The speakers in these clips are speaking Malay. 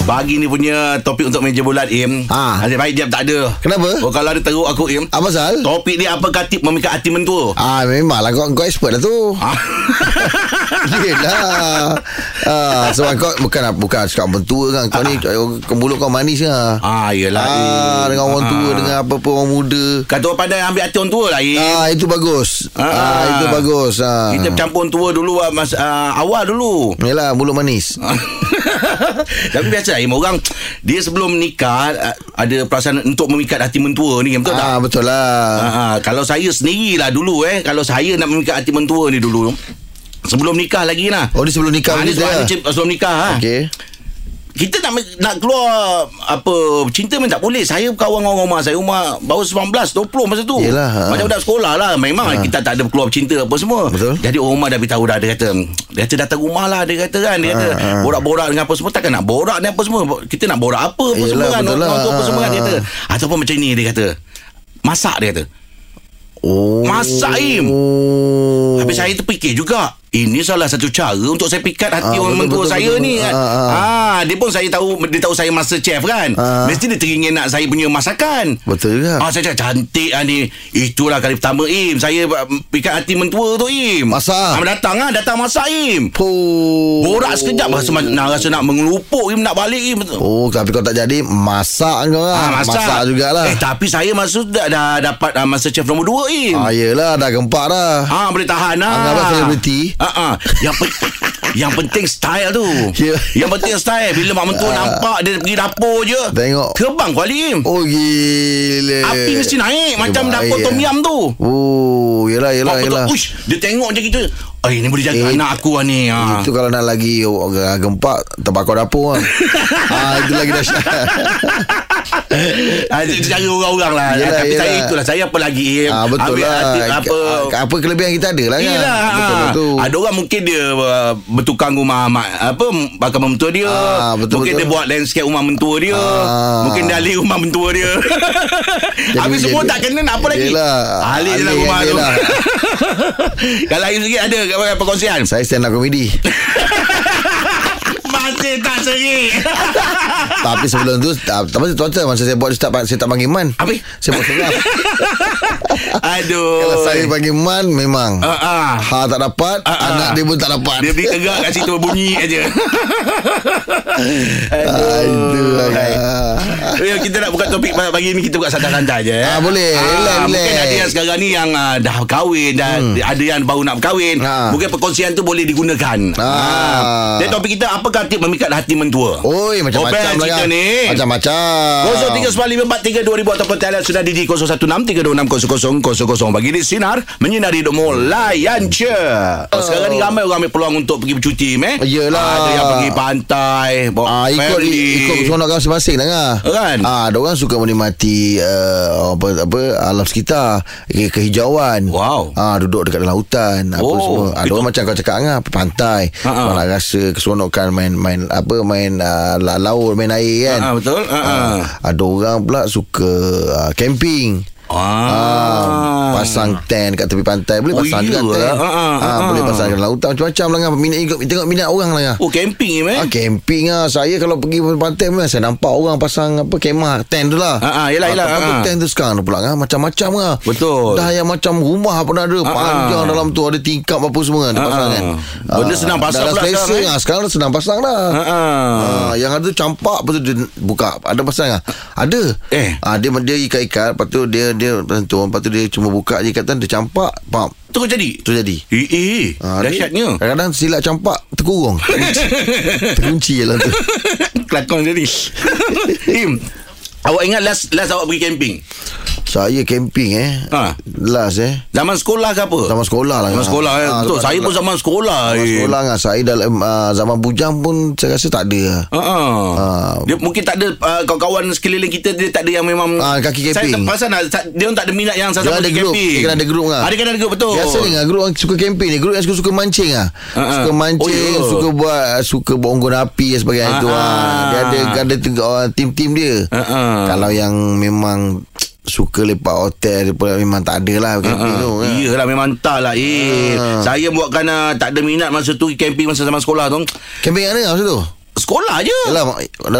Pagi ni punya topik untuk meja bulat Im Ha. Nasib baik dia tak ada Kenapa? oh, Kalau ada teruk aku Im Apa pasal? Topik dia apakah tip memikat hati mentua Ah memanglah kau kau expert lah tu. Ah. Yelah. ah sebab kau bukan bukan cakap mentua kan. Kau ni kau mulut kau manis kan. Ah, yelah Ah Im. dengan orang tua Ah. dengan apa pun orang muda. Kata orang pandai ambil hati orang tua lah Im Ah itu bagus. Ah. Ah, itu bagus. Ah. Kita orang tua dulu ah, mas, ah, Awal dulu Yalah mulut manis. Tapi biasa Im Orang Dia sebelum menikah ah, Ada perasaan untuk memikat hati mentua ni Betul tak? Ah betul lah. Ha, ha, kalau saya sendirilah dulu eh Kalau saya nak memikat hati mentua ni dulu Sebelum nikah lagi lah Oh ni sebelum nikah ha, ni sebab ya? sebelum nikah ha. Okey. Kita nak nak keluar apa cinta memang tak boleh. Saya kawan dengan rumah saya umur baru 19 20 masa tu. Yelah, ha. Macam budak sekolah lah. Memang Ha. kita tak ada keluar cinta apa semua. Betul. Jadi orang rumah dah beritahu dah dia kata dia kata datang rumah lah dia kata kan dia kata Ha, ha. borak-borak dengan apa semua takkan nak borak ni apa semua. Kita nak borak apa apa Yelah, semua kan. betul Orang lah. tua apa semua kan dia Ha, kata. Ataupun macam ni dia kata. Masak dia kata. Oh. Masak, Im. Oh. Habis saya terfikir juga ini salah satu cara untuk saya pikat hati Ah, orang betul, mentua betul, saya betul. ni kan. Ah, ah. Ah, dia pun saya tahu dia tahu saya master chef kan. Ah. Mesti dia teringin nak saya punya masakan. Betul juga. Ah, saya cakap cantik ah ni. Itulah kali pertama Im saya pikat hati mentua tu Im. Masak. Ah, datang ah, datang masak Im. Oh. Borak sekejap rasa ma- nak rasa nak mengelupuk Im nak balik Im. Oh, tapi kau tak jadi masak kau Ah, lah. masak jugalah. Eh, tapi saya masuk dah, dah dapat uh, master chef nombor 2 Im. Ah, yelah, dah gempak dah. Ah boleh tahan lah. Anggaplah selebriti. Ah ah. Yang pe- yang penting style tu. Ya. Yang penting style. Bila mak mentua Ah. nampak dia pergi dapur je. Tengok. Terbang kuali. Oh, gila. Api mesti naik macam Baik, dapur eh. tom yam tu. Oh, yelah, Mak yelah. betul. Uish, dia tengok je gitu. Eh, ni boleh jaga Eh, anak aku lah ni. Ha. Itu kalau nak lagi oh, gempak Terbakar dapur lah ah, Itu lagi dahsyat Ah, itu cara orang-orang lah. Yelah, Tapi yelah. saya itulah. Saya apa lagi ah, Betul Ambil lah hati- Apa Apa kelebihan kita ada lah kan Yelah Betul ha. betul Ada orang mungkin dia Bertukang rumah mak, Apa Bakal mentua dia Ah, betul, Mungkin betul. dia buat landscape rumah mentua dia Ah. Mungkin dia alih rumah mentua dia Habis jadi- semua tak kena Nak apa lagi Yelah, Alih je lah rumah je tu lah. Kalau Aim sikit ada apa- Perkongsian Saya stand up comedy Masih tak seri Tapi sebelum tu Tapi tuan-tuan Masa saya buat Saya tak, saya tak panggil man Apa? Saya buat seram Aduh Kalau saya panggil man Memang Ah, ah. Ha tak dapat Ah, ah. Anak dia pun tak dapat Dia beri tegak kat situ Bunyi aja Ah, Baik. ah. Ya, kita nak buka topik pagi ni kita buka santai-santai je. Ah, boleh. Relax, mungkin relax. Yang sekarang ni yang uh, dah kahwin dan hmm. ada yang baru nak berkahwin. Ah. Mungkin perkongsian tu boleh digunakan. Ah. Dan topik kita apakah tip memikat hati mentua? Oi macam-macam lah cerita kan. ni. Macam-macam 0395432000 ataupun talian sudah di 0163260000 bagi di sinar menyinari hidupmu layan je. Sekarang ni ramai orang ambil peluang untuk pergi bercuti meh. Yelah. Ada yang pergi pantai, bawa Ah, ikut ikut seronok kau masing-masing lah kan. Kan? Ah, ada orang suka menikmati uh, apa apa alam sekitar, kehijauan. Wow. Ah, duduk dekat dalam hutan apa Oh, semua. Ada itu- orang macam kau cakap kan, pantai. Ha, ha. Nak rasa keseronokan main main apa main uh, la- laut, main air kan. Ha, ha, betul. Ha, ha. Ada orang pula suka uh, camping. Ah, pasang tent kat tepi pantai Boleh Oh, pasang juga iya. tent Ah, ah, ah, ah. Boleh pasang dekat lautan Macam-macam lah kan minat, ikut, Tengok minat orang lah kan Oh camping ni eh? Ah, camping ah. Saya kalau pergi pantai memang saya nampak orang pasang apa kemah tent tu lah. Ah, ah, yelah, yelah, Apa ah. tent tu sekarang pula kan macam-macam ah. Betul. Dah yang macam rumah pun ada Ah, panjang ah. dalam tu ada tingkap apa semua kan Ah, pasang ah. kan. Benda senang pasang dah pula sekarang, eh? ah. Sekarang dah senang pasang dah. Ha ah. Ah, yang ada campak Lepas tu dia buka Ada pasang ah? Ada Eh. ah, Dia dia ikat-ikat Lepas tu dia Dia tentu Lepas tu dia cuma buka je ikatan Dia campak Pam Terus jadi. Tu jadi Eh, eh. Ah, dia- Dahsyatnya. Kadang-kadang silap campak Terkurung Terkunci Terkunci je lah tu Kelakon jadi. Im. Awak ingat last last awak pergi camping? Saya camping eh Ha. Last eh Zaman sekolah ke apa? Zaman sekolah lah Zaman sekolah eh. Ah, Betul. zaman Saya pun zaman sekolah. Zaman Im. sekolah kan Saya dalam uh, Zaman bujang pun Saya rasa tak ada lah Ha ah. Ah. Dia mungkin tak ada uh, kawan-kawan sekeliling kita dia tak ada yang memang Ah, kaki camping. Saya lah, sa- dia orang tak ada minat yang Dia sama-sama ada pergi grup camping. Dia kena ada grup kan Ada kena ada grup betul. Biasa dengan grup yang suka camping ni Grup yang suka-suka mancing ah. Ah, ah. Suka mancing Oh, ya. Suka buat Suka buat unggun api dan sebagainya Ah, itu ah. ah. Dia ada Ada uh, tim-tim dia Ah, ah. Kalau yang memang suka lepak hotel pun memang tak ada lah camping tu. Uh, kan? Iyalah memang tak lah eh. Saya buatkan uh, tak ada minat masa tu camping masa zaman sekolah tu. Camping kat mana masa tu? Sekolah je. Yalah,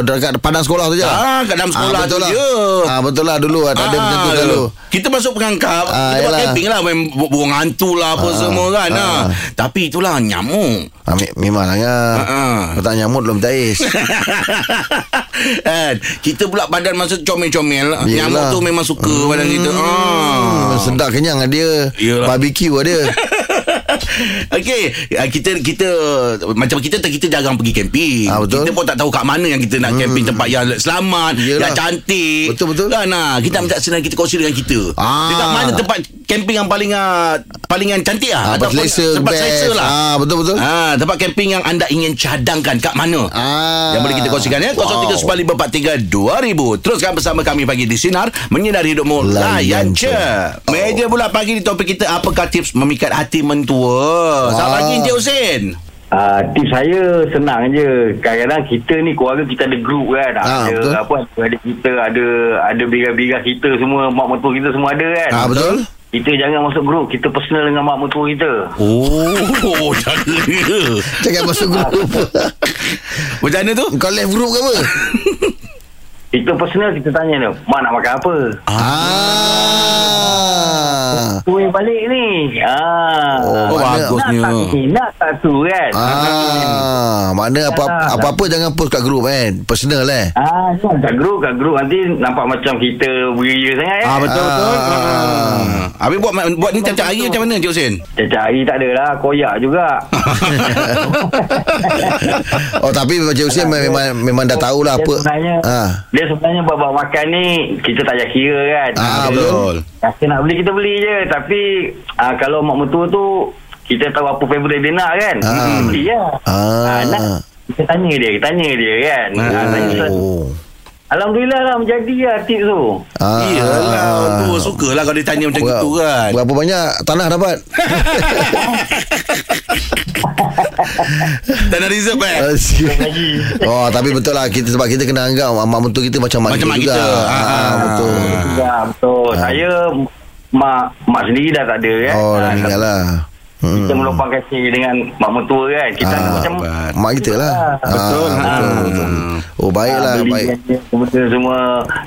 dekat padang sekolah tu je. Ah, kat dalam sekolah betul tu lah. je. Ah, betul lah dulu ada Ah, macam tu selalu. Kita masuk perangkap Ah, Kita buat yalah. camping lah Main bu- burung hantu lah Apa semua kan ah. Tapi itulah nyamuk Ah, me- memang lah kan. Ah, ah. Kalau tak nyamuk belum tais. kan Kita pula badan masa comel-comel Yelah. Nyamuk tu memang suka badan kita ah. Hmm, sedap kenyang lah dia. Yelah. Barbecue lah dia. Okey, ah, kita kita macam kita kita jarang pergi camping. Ah, betul. Kita pun tak tahu kat mana yang kita nak camping tempat yang selamat, Yelah. yang cantik. Betul, betul. Kan nah, kita minta senang kita kongsi dengan kita. Ah. Dekat mana tempat camping yang paling uh, paling yang cantik ah? Ah, tempat selesa, tempat selesa lah. Ah, betul, betul. Ah, tempat camping yang anda ingin cadangkan kat mana? Ah. Yang boleh kita kongsikan ya Wow. 0395432000 Teruskan bersama kami pagi di Sinar Menyinari hidupmu Layan je. Meja pula pagi di topik kita Apakah tips memikat hati mentua Selamat pagi Encik Hussein Uh, tips saya senang je Kadang-kadang kita ni Keluarga kita ada grup kan Ah, Ada betul. apa Ada kita Ada Ada bigar-bigar kita semua Mak mertua kita semua ada kan Ah, betul. Kita jangan masuk grup Kita personal dengan mak mertua kita Oh Cara dia Jangan masuk grup. Macam mana tu Kau left group ke apa? Kita personal Kita tanya dia Mak nak makan apa Ah. Yang balik ni ah. Oh, Oh bagusnya Nak tak Nak tak tu kan Ah, mana apa Ah. apa-apa jangan post kat grup kan. Personal eh. Ah, kan, kat grup, kat grup nanti nampak macam kita beria sangat kan. Ah betul betul. Ah. Ah. Habis buat buat ni tiap-tiap hari macam mana Encik Hussein? Hari tak ada lah, koyak juga. oh tapi macam Hussein memang memang dah tahulah apa. Sebenarnya, Ah. Dia sebenarnya buat-buat makan ni, kita tak payah kira kan. Ah, betul. Rasa nak beli, kita beli je. Tapi, ah, kalau mak mertua tu, kita tahu apa favourite dia nak kan. Ah. Kita beli lah. Ah. nak, kita tanya dia, kita tanya dia kan. Ah, tanya Ustaz. Oh. Alhamdulillah lah, menjadi lah tips tu. Ah. Iyalah tu sukalah kalau dia tanya macam Berapa- gitu kan. Berapa banyak tanah dapat? Tanah reserve eh. oh tapi betul lah kita sebab kita kena anggap mak mentua kita macam mak Macam kita mak juga. kita. Ah, Ah, ah. betul. Ya, betul. Saya, mak mak sendiri dah tak ada kan. Oh dah Ah, meninggal lah. Hmm. Kita melupakan kasih dengan mak mertua kan. Kita Ah, macam Hebat. Mak kita lah. Betul. Ah, betul, Ah. betul. Oh baiklah, Ah, baik. Benda semua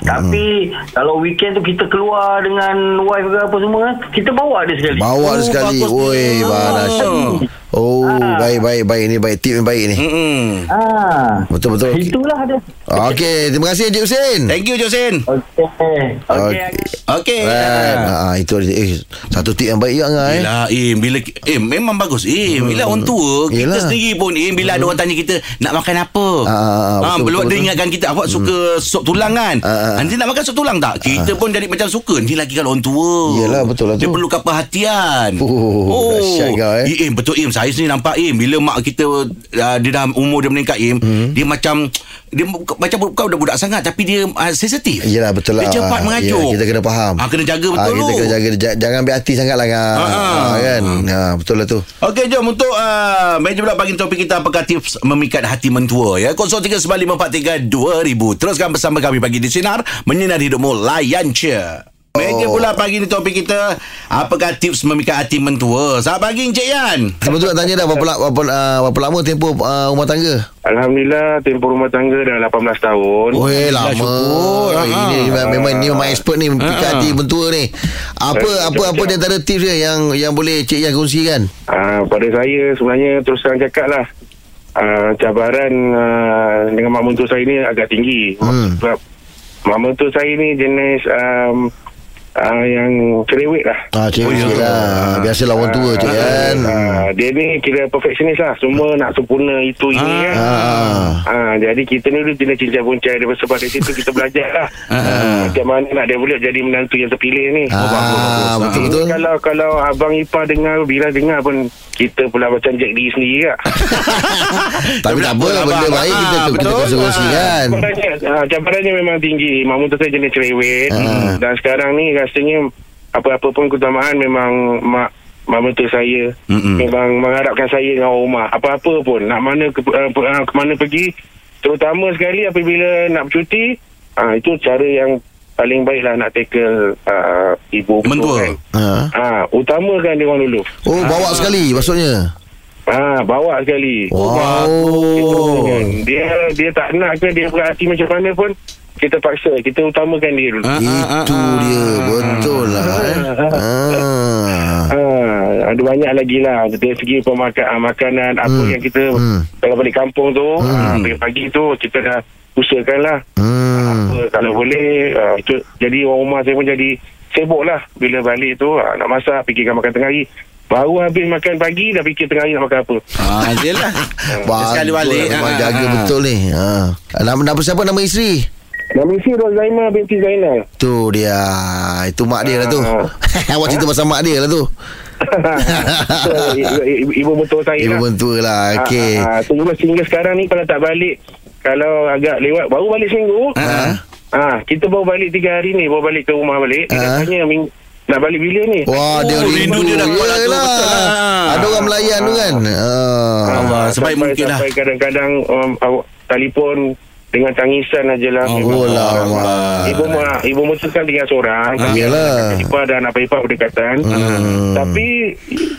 Tapi Kalau weekend tu Kita keluar dengan Wife ke apa semua Kita bawa dia sekali Bawa Oh, sekali. bagus Oi, dia. Oh, baik baik baik ni baik tip yang baik ni. Hmm. ah. Betul betul. Itulah dia Okey, terima kasih Encik Hussein. Thank you Encik Hussein. Okey Okey Okey. Ah, itu dia. eh satu tip yang baik juga ngah eh. Yelah Im Bila Eh memang bagus Im Bila orang tua Kita Yelah. sendiri pun Im Bila ada orang tanya kita Nak makan apa Ah, ah, ah, betul, Belum betul, dia ingatkan kita Awak suka sop tulang kan Ah, ah. Nanti nak makan sop tulang tak Kita pun jadi macam suka Ni lagi kalau orang tua Yelah, betul lah Dia tu. perlukan perhatian Oh, dahsyat kau, eh. Im betul Im Saya sendiri nampak Im Bila mak kita uh, Dia dah umur dia meningkat Im Hmm. Dia macam Dia macam bukan dah budak sangat Tapi dia uh, sensitif. Yelah betul lah. Dia cepat Ah, mengajuk. yelah, Kita kena faham. Ah, kena jaga betul Ah, Kita kena jaga. Ja- Jangan ambil hati sangat lah. Ah, ah. Ah, kan? Ah, Betul lah tu. Okey jom untuk uh, meja pula pagi topik kita apakah tips memikat hati mentua ya? 0395432000 teruskan bersama kami pagi di sinar menyinari hidupmu layan je. Meja Oh. pula pagi ni topik kita Apakah tips memikat hati mentua Selamat pagi Encik Yan Sebetulnya nak tanya dah Berapa, berapa, uh, berapa lama tempoh uh, rumah tangga Alhamdulillah tempoh rumah tangga dah 18 tahun. Weh lama syukur. Oh, Ah. Ini memang, memang Ini memang expert ni Pikat Ah. hati bentua ni Apa Eh, apa apa di antara tips dia Yang yang boleh Cik Yan kongsikan Ah, pada saya sebenarnya terus terang cakap lah. Ah, cabaran ah, dengan mak mentua saya ni agak tinggi. Hmm. Sebab mak mentua saya ni jenis um, ah, yang cerewet lah. Ah, Cik Oh, ya. lah Biasalah orang tua Cik Yan Ah, dia ni kira perfectionist lah. Semua nak sempurna itu ini Ah. kan. Ah. Ah, jadi kita ni dulu kena cincang puncai daripada sebab dari situ kita belajar lah. Ah. Macam mana nak develop jadi menantu yang terpilih ni. Ah, betul betul. Ini Kalau kalau abang ipar dengar bila dengar pun kita pula macam Jack D sendiri kak. Tapi tak apa, Abang. benda baik kita Ah, kita betul. kongsi-kongsikan. Cabarannya, ah, cabarannya memang tinggi. Mak mentua saya jenis cerewet. Ah. Dan sekarang ni rasanya apa-apa pun keutamaan memang mak mak mentua saya Mm-mm. memang mengharapkan saya dengan orang rumah. Apa-apa pun nak mana ke, uh, ke mana pergi terutama sekali apabila nak bercuti ah itu cara yang paling baiklah nak tackle uh, ibu Mentua. kan. Ha. Ah, utamakan dia orang dulu. Oh, bawa sekali maksudnya. Ah, bawa sekali. Wow. Dia dia tak nak ke dia berhati macam mana pun kita paksa, kita utamakan dia dulu. Ah, ah, ah, Itu ah. dia Betul lah eh. ah. Ah, ada banyak lagi lah dari segi pemakan ah, makanan apa Hmm. yang kita Hmm. kalau balik kampung tu ah, pagi-pagi tu kita dah usahakan lah Hmm. apa, kalau boleh ah, itu, jadi orang rumah saya pun jadi sibuk lah bila balik tu ah, nak masak fikirkan makan tengah hari baru habis makan pagi dah fikir tengah hari nak makan apa Ah, jelah. Bagus Sekali balik. lah, Memang Ah, jaga ah. betul ni ha. Nama, nama siapa nama isteri? Nama isteri Rozaima binti Zainal. Tu dia. Itu mak dia lah tu. Awak cerita pasal mak dia lah tu. Ibu, betul saya Ibu lah. mentua lah Okey. Ah, ah, so juga sehingga sekarang ni kalau tak balik kalau agak lewat baru balik seminggu. Ah. ah kita baru balik tiga hari ni baru balik ke rumah balik. Dia Ah. tanya ming- nak balik bila ni? Wah dia Oh, rindu, rindu dia dah kuat lah tu, betul lah. Ada orang melayan tu kan? Ah. Allah, Ah, sebaik sampai, mungkin lah. sampai kadang-kadang um, awak telefon dengan tangisan aja lah Oh, lah, Mak. ibu mak ibu kan tinggal seorang Ah, yelah. Ipar dan apa ipar berdekatan Hmm. tapi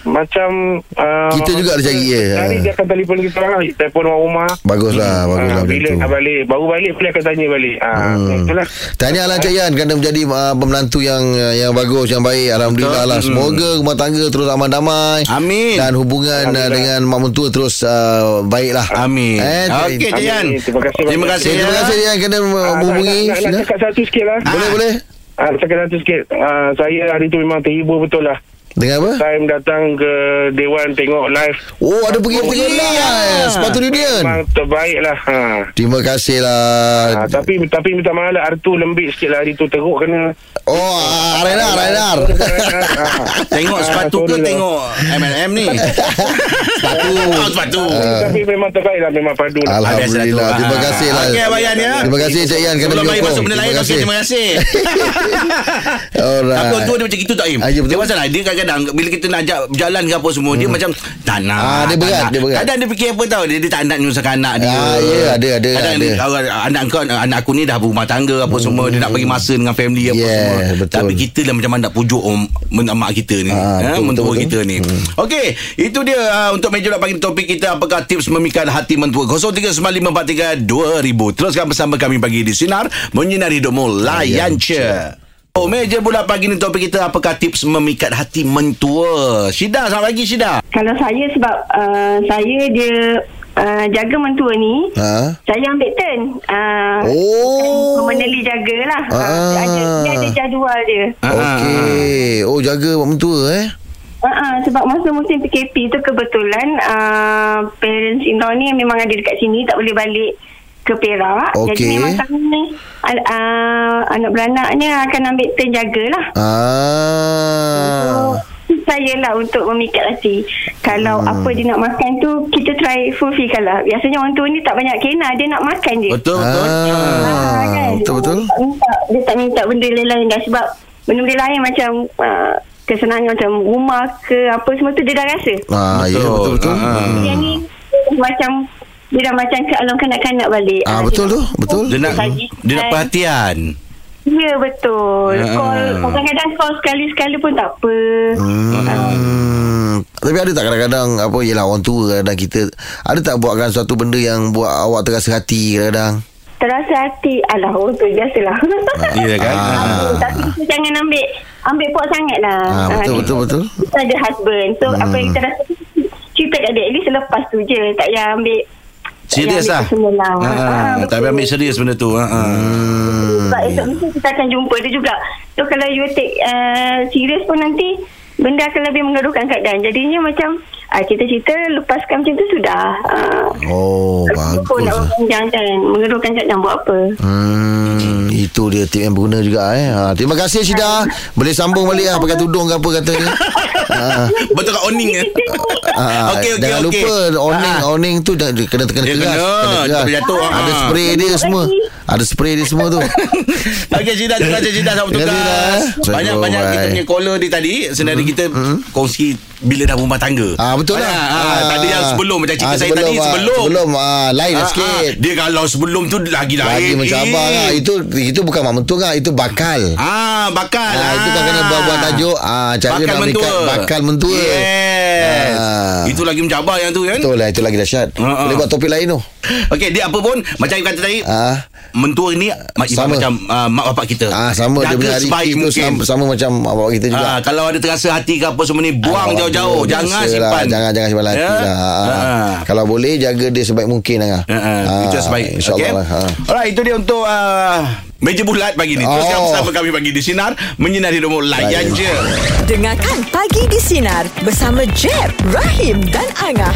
macam uh, Kita juga ada cari dia. Hari dia akan telefon kita lah telefon orang rumah Bagus lah Bagus Ah, lah bila nak balik Baru balik Boleh akan tanya balik ah, Hmm. Itulah Tahniah lah Cik Yan Kerana menjadi uh, Pembantu yang yang bagus Yang baik Alhamdulillah Betul. lah Mm. Semoga rumah tangga Terus aman damai Amin. Dan hubungan uh, dengan Mak Mentua Terus uh, baik lah Amin. Eh, Okey, Cik Yan. Amin. Terima kasih Terima kasih. Terima ya. kasih Yan Kerana Ah, menghubungi nak, nak, nak Sila. cakap satu sikit lah Boleh boleh ah, cakap satu sikit ah, Saya hari tu memang terhibur betul lah Dengan apa? Time datang ke Dewan tengok live. Oh ada pergi Oh, tengok iya. live. Sepatu Union Memang terbaik lah ha. Terima kasih lah. Ah, tapi tapi minta maaf lah Hari tu lembik sikit lah Hari tu teruk kena. Oh Arenar Arenar Ah, Tengok ah, sepatu ke lah. tengok MLM ni? sepatu. Oh, sepatu. Tapi memang terbaik lah Memang padu lah. Alhamdulillah Ah, Terima kasih lah. Okey, Abang Yan ya. Terima kasih Cik Yan Kerana Sebelum menyokong masuk benda lain Terima kasih. terima kasih. Alright. Tapi orang tua dia macam itu tak Im Ah, ya. Dia pasal dia kadang-kadang Bila kita nak ajak berjalan ke apa semua Dia macam Tak nak Ah, dia tak berat, nak. dia berat. Kadang dia fikir apa tau Dia, dia tak nak nyusahkan anak dia. Ah, ya, ada, ada, Kadang ada. dia, Anak kau Anak aku ni dah berumah tangga Apa semua Dia nak bagi masa dengan family Apa Yeah, semua. betul. Tapi kita lah macam mana nak pujuk om, mak kita ni. Ah, ha, Mentua betul, kita ni. Okey Itu dia uh, Untuk meja nak bagi topik kita Apakah tips memikat hati mentua? 0395432000 Teruskan bersama kami pagi di Sinar Menyinari hidupmu Layan je Oh, meja bulat pagi ni topik kita apakah tips memikat hati mentua. Syida, selamat pagi Syida. Kalau saya sebab uh, saya dia uh, jaga mentua ni, Ha? saya ambil turn. Uh, Oh. Permanently jagalah. Ah. Uh, dia, ada, dia ada jadual dia. Okey. Oh jaga mak mentua eh. Uh, sebab masa musim PKP tu kebetulan uh, parents in law ni memang ada dekat sini tak boleh balik ke Perak. Okey. Jadi memang kami uh, anak beranaknya akan ambil turn jagalah. Ah. saya lah untuk memikat hati. Kalau Hmm. apa dia nak makan tu, kita try fulfillkan lah. Biasanya orang tua ni tak banyak kena, dia nak makan je. Betul betul. Ah, kan? betul betul. Dia tak minta, dia tak minta benda lain-lain dah sebab benda-benda lain macam uh, kesenangan macam rumah ke apa semua tu dia dah rasa. Ah, ya betul betul. Ah. Yang ni macam dia dah macam ke alam kanak-kanak balik. Ah Ah, betul tu, betul. Dia nak dia nak perhatian. Ya betul. Ah. Call kadang-kadang call sekali-sekali pun tak apa. Hmm. Tapi ada tak kadang-kadang apa yalah orang tua kadang kita ada tak buatkan suatu benda yang buat awak terasa hati kadang? Terasa hati Alah orang tu biasalah Ya kan? Ah. Tapi kita jangan ambil Ambil puak sangat lah Ah, betul, Ah, betul. Kita ada husband So apa yang kita rasa Cerita kat dia At least lepas tu je Tak payah ambil Serius lah. lah. Ha, Ah, tak betul. payah ambil serius benda tu. Ha. Hmm. Sebab esok mesti kita akan jumpa dia juga So kalau you take uh, Serius pun nanti Benda akan lebih mengeruhkan keadaan Jadinya macam uh, Cerita-cerita Lepaskan macam tu sudah uh, Oh, Kau nak bagus. panjang kan Mengeruhkan keadaan buat apa Hmm, itu dia tip yang berguna juga eh. Ha, terima kasih Syida. Boleh sambung balik lah pakai tudung ke apa katanya. ha, Betul kat owning eh. ha, Okey okey jangan okey. lupa owning Ah. owning tu jangan kena kena keras. kena, keras. tak boleh jatuh, Ada ah. spray dia semua. Ada spray dia semua tu Okey Cina Terima kasih Cina Sama tugas Cina. Banyak-banyak Bye. kita punya caller di tadi Sebenarnya kita Kongsi Bila dah rumah tangga Ah betul lah. Ah, ah, Tadi yang sebelum Macam cerita Ah, saya tadi ah, Sebelum Sebelum ah, lain Ah, lah sikit. ah, Dia kalau sebelum tu Lagi lain Lagi mencabar Eh. lah. Itu itu bukan mak mentua lah. Itu bakal. Ah, bakal. Ah, itu kan kena buat-buat tajuk. Ah, cara bakal nak mentua. bakal mentua. Yes. Ah. Itu lagi mencabar yang tu kan. Betul lah. Itu lagi dahsyat. Ah, ah. Boleh buat topik lain tu. Okey, dia apa pun macam you kata tadi. Ah. Mentua ni mak Sama. macam uh, mak bapak kita. Ah sama dia Jaga punya hari sebaik mungkin. sama, sama macam awak kita juga. Ah, kalau ada terasa hati ke apa semua ni buang Ah, jauh-jauh. Jangan lah. simpan. Jangan jangan simpan hati Ya? lah. Ah, ah. Ah. Kalau boleh jaga dia sebaik mungkin lah. Ha, ha, itu yang sebaik. InsyaAllah Okey? lah. Ha. Alright, itu dia untuk uh, meja bulat pagi ni. Teruskan Oh. bersama kami pagi di Sinar. Menyinari hidupmu. Layan je. Dengarkan Pagi di Sinar bersama Jeb, Rahim dan Angah.